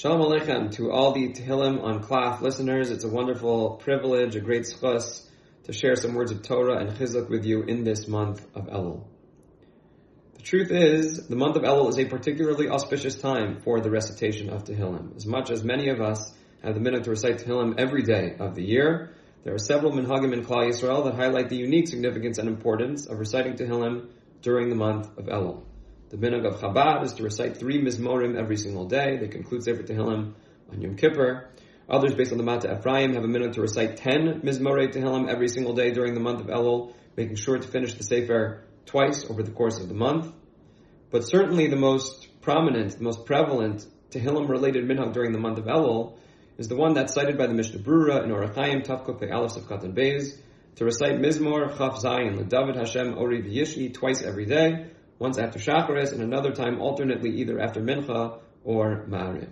Shalom Aleichem to all the Tehillim on Klaf listeners. It's a wonderful privilege, a great schus to share some words of Torah and Chizuk with you in this month of Elul. The truth is, the month of Elul is a particularly auspicious time for the recitation of Tehillim. As much as many of us have the minute to recite Tehillim every day of the year, there are several minhagim in Klal Yisrael that highlight the unique significance and importance of reciting Tehillim during the month of Elul. The minhag of Chabad is to recite three mizmorim every single day. They conclude Sefer Tehillim on Yom Kippur. Others, based on the Matteh Ephraim, have a minhag to recite ten mizmorei Tehillim every single day during the month of Elul, making sure to finish the Sefer twice over the course of the month. But certainly the most prominent, the most prevalent Tehillim related minhag during the month of Elul is the one that's cited by the Mishnah Berurah in Orach Chaim Tavkot Aleph Sefkat and Beis to recite Mizmor Chaf Zayin David Hashem Ori V'Yishi twice every day once after Shacharis, and another time alternately either after Mincha or Ma'ariv.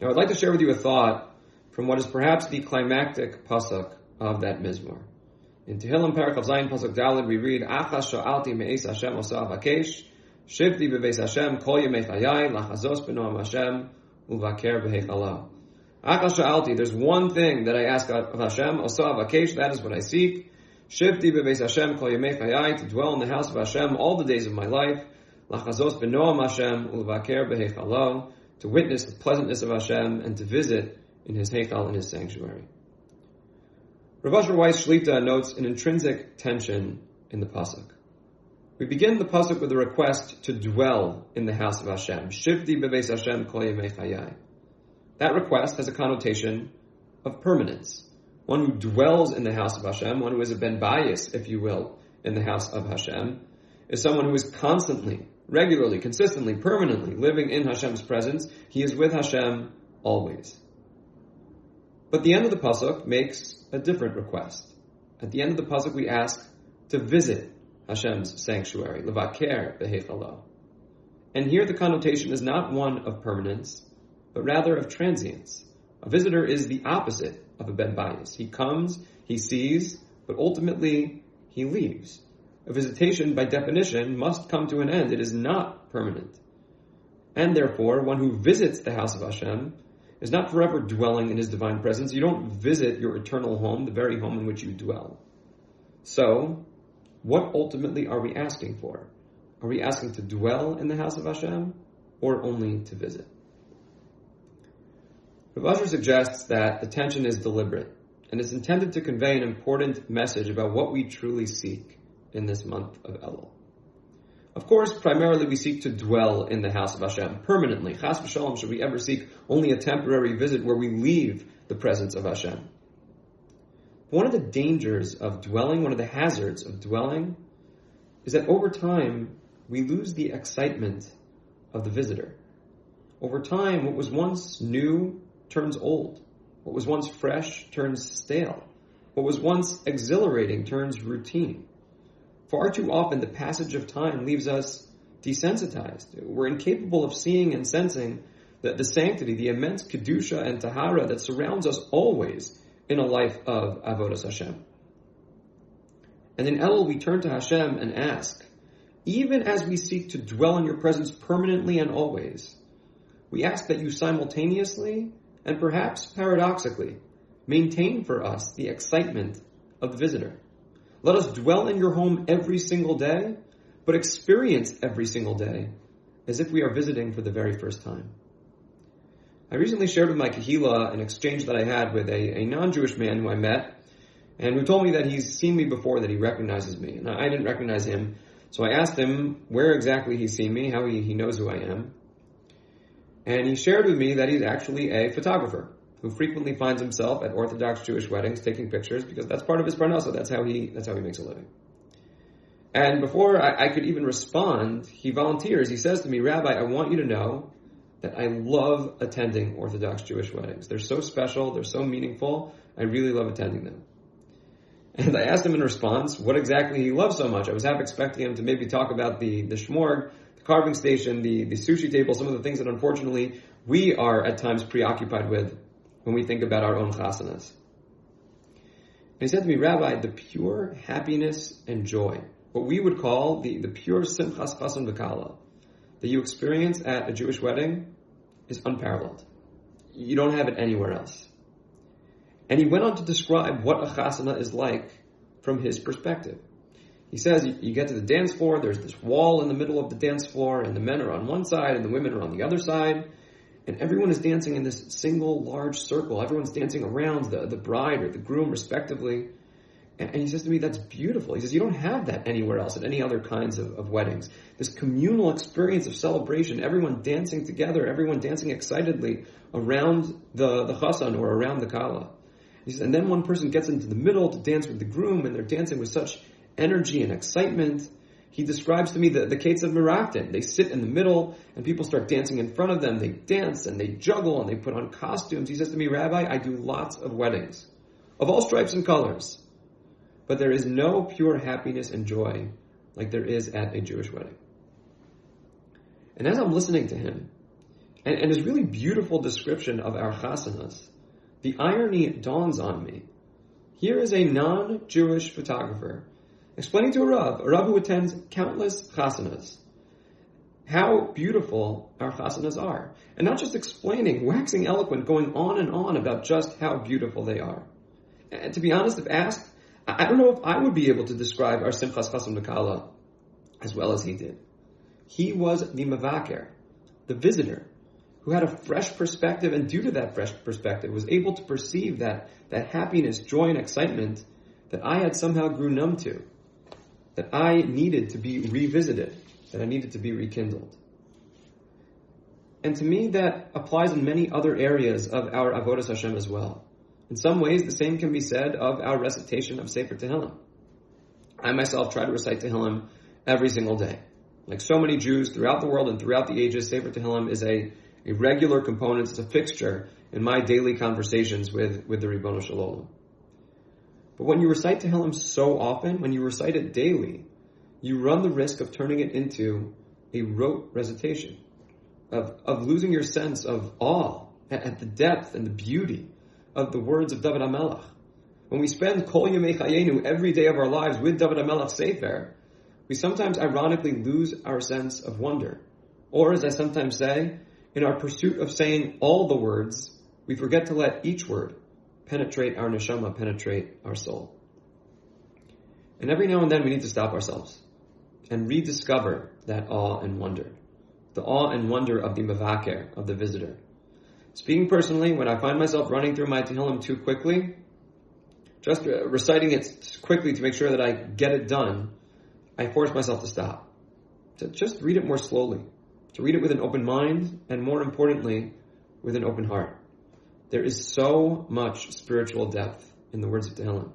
Now I'd like to share with you a thought from what is perhaps the climactic pasuk of that Mizmor. In Tehillim Parak of Zayin Pasuk Dalid we read, Achas sha'alti me'es Hashem osa avakesh, shivti bebeis Hashem kol yemei chayai, lachazos b'noam Hashem, uvaker b'heichalah. Achas sha'alti, there's one thing that I ask of Hashem, osa avakesh, that is what I seek, Shivti bebeis Hashem kol yemei chayai, to dwell in the house of Hashem all the days of my life. Lachazos benoam Hashem ulvaker to witness the pleasantness of Hashem and to visit in His heichal in His sanctuary. Rav Asher Weiss Shlita notes an intrinsic tension in the pasuk. We begin the pasuk with a request to dwell in the house of Hashem. Shivti bebeis Hashem kol yemei chayai. That request has a connotation of permanence one who dwells in the house of Hashem, one who is a ben bayis, if you will, in the house of Hashem, is someone who is constantly, regularly, consistently, permanently living in Hashem's presence. He is with Hashem always. But the end of the pasuk makes a different request. At the end of the pasuk, we ask to visit Hashem's sanctuary, levaker behechalo. And here the connotation is not one of permanence, but rather of transience. A visitor is the opposite of a ben bayis. He comes, he sees, but ultimately he leaves. A visitation, by definition, must come to an end. It is not permanent. And therefore, one who visits the house of Hashem is not forever dwelling in his divine presence. You don't visit your eternal home, the very home in which you dwell. So, what ultimately are we asking for? Are we asking to dwell in the house of Hashem or only to visit? Rav Asher suggests that the tension is deliberate and is intended to convey an important message about what we truly seek in this month of Elul. Of course, primarily we seek to dwell in the house of Hashem permanently. Chas v'shalom, should we ever seek only a temporary visit where we leave the presence of Hashem? One of the dangers of dwelling, one of the hazards of dwelling, is that over time we lose the excitement of the visitor. Over time, what was once new turns old. What was once fresh turns stale. What was once exhilarating turns routine. Far too often, the passage of time leaves us desensitized. We're incapable of seeing and sensing the, the sanctity, the immense kedusha and tahara that surrounds us always in a life of avodas Hashem. And in Elul, we turn to Hashem and ask, even as we seek to dwell in your presence permanently and always, we ask that you simultaneously and perhaps paradoxically, maintain for us the excitement of the visitor. Let us dwell in your home every single day, but experience every single day as if we are visiting for the very first time. I recently shared with my kahila an exchange that I had with a, a non-Jewish man who I met, and who told me that he's seen me before, that he recognizes me, and I didn't recognize him. So I asked him where exactly he's seen me, how he, he knows who I am. And he shared with me that he's actually a photographer who frequently finds himself at Orthodox Jewish weddings taking pictures because that's part of his parnasa. That's how he that's how he makes a living. And before I, I could even respond, he volunteers. He says to me, Rabbi, I want you to know that I love attending Orthodox Jewish weddings. They're so special. They're so meaningful. I really love attending them. And I asked him in response what exactly he loves so much. I was half expecting him to maybe talk about the, the shmorg, carving station, the, the sushi table, some of the things that unfortunately we are at times preoccupied with when we think about our own chasanas. And he said to me, Rabbi, the pure happiness and joy, what we would call the, the pure simchas chasan v'kala, that you experience at a Jewish wedding, is unparalleled. You don't have it anywhere else. And he went on to describe what a chasana is like from his perspective. He says you, you, get to the dance floor, there's this wall in the middle of the dance floor, and the men are on one side and the women are on the other side, and everyone is dancing in this single large circle. Everyone's dancing around the, the bride or the groom, respectively. And, and he says to me, that's beautiful. He says, you don't have that anywhere else at any other kinds of, of weddings. This communal experience of celebration, everyone dancing together, everyone dancing excitedly around the, the chasan or around the kala. He says, and then one person gets into the middle to dance with the groom, and they're dancing with such energy and excitement. He describes to me the, the Kates of Merakton. They sit in the middle and people start dancing in front of them. They dance and they juggle and they put on costumes. He says to me, Rabbi, I do lots of weddings of all stripes and colors. But there is no pure happiness and joy like there is at a Jewish wedding. And as I'm listening to him, and, and his really beautiful description of our chasanas, the irony dawns on me. Here is a non-Jewish photographer explaining to a Rav, a Rav who attends countless chasanas, how beautiful our chasanas are. And not just explaining, waxing eloquent, going on and on about just how beautiful they are. And to be honest, if asked, I don't know if I would be able to describe our Simchas Chasan V'Kala as well as he did. He was the Mavaker, the visitor, who had a fresh perspective and due to that fresh perspective was able to perceive that, that happiness, joy, and excitement that I had somehow grew numb to, that I needed to be revisited, that I needed to be rekindled. And to me, that applies in many other areas of our Avodas Hashem as well. In some ways, the same can be said of our recitation of Sefer Tehillim. I myself try to recite Tehillim every single day. Like so many Jews throughout the world and throughout the ages, Sefer Tehillim is a, a regular component, it's a fixture in my daily conversations with, with the Ribbono Shel Olam. But when you recite Tehillim so often, when you recite it daily, you run the risk of turning it into a rote recitation, of, of losing your sense of awe at, at the depth and the beauty of the words of David HaMelech. When we spend Kol Yemei Chayenu every day of our lives with David HaMelech Sefer, we sometimes ironically lose our sense of wonder. Or, as I sometimes say, in our pursuit of saying all the words, we forget to let each word penetrate our neshama, penetrate our soul. And every now and then we need to stop ourselves and rediscover that awe and wonder. The awe and wonder of the mavaker, of the visitor. Speaking personally, when I find myself running through my Tehillim too quickly, just uh, reciting it quickly to make sure that I get it done, I force myself to stop. To just read it more slowly. To read it with an open mind, and more importantly, with an open heart. There is so much spiritual depth in the words of Tehillim.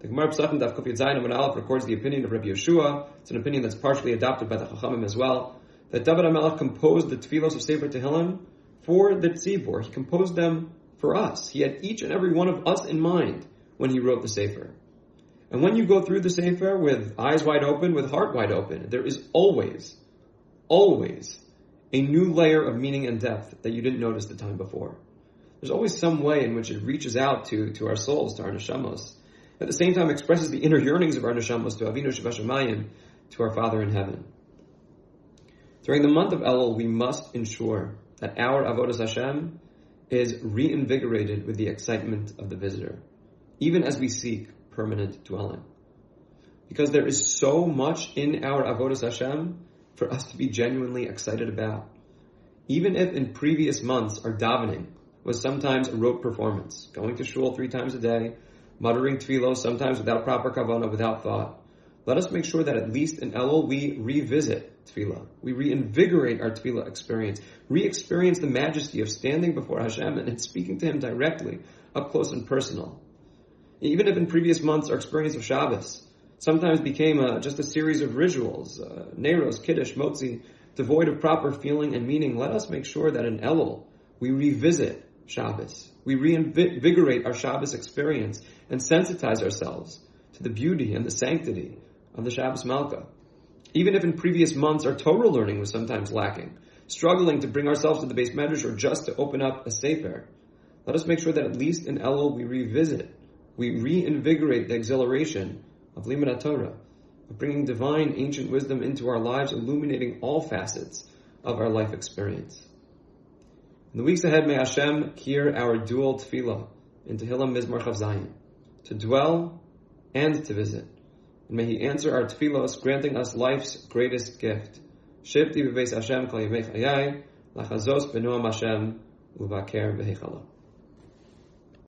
The Gemara Pesachim Daf Kuf Zayin Aleph records the opinion of Rabbi Yehoshua. It's an opinion that's partially adopted by the Chachamim as well. That David HaMelech composed the Tfilos of Sefer Tehillim for the Tzibor. He composed them for us. He had each and every one of us in mind when he wrote the Sefer. And when you go through the Sefer with eyes wide open, with heart wide open, there is always, always a new layer of meaning and depth that you didn't notice the time before. There's always some way in which it reaches out to, to our souls, to our neshamos. At the same time, expresses the inner yearnings of our neshamos to Avinu Shebashamayim, to our Father in heaven. During the month of Elul, we must ensure that our Avodas Hashem is reinvigorated with the excitement of the visitor, even as we seek permanent dwelling. Because there is so much in our Avodas Hashem for us to be genuinely excited about. Even if in previous months our davening was sometimes a rote performance, going to shul three times a day, muttering tefillos, sometimes without proper kavanah, without thought, let us make sure that at least in Elul we revisit tefillah. We reinvigorate our tefillah experience, re-experience the majesty of standing before Hashem and speaking to Him directly, up close and personal. Even if in previous months our experience of Shabbos sometimes became a, just a series of rituals, uh, Neiros, Kiddush, Motzi, devoid of proper feeling and meaning, let us make sure that in Elul we revisit Shabbos. We reinvigorate our Shabbos experience and sensitize ourselves to the beauty and the sanctity of the Shabbos Malka. Even if in previous months our Torah learning was sometimes lacking, struggling to bring ourselves to the beis medrash or just to open up a sefer, let us make sure that at least in Elul we revisit, we reinvigorate the exhilaration of Limud Torah, of bringing divine ancient wisdom into our lives, illuminating all facets of our life experience. In the weeks ahead, may Hashem hear our dual tefillah in Tehillim Mizmor Chaf Zayin, to dwell and to visit. And may He answer our tefillos, granting us life's greatest gift. Shivti b'beis Hashem kol yimei chayai, lachazos b'noam Hashem, uvaker v'hechala.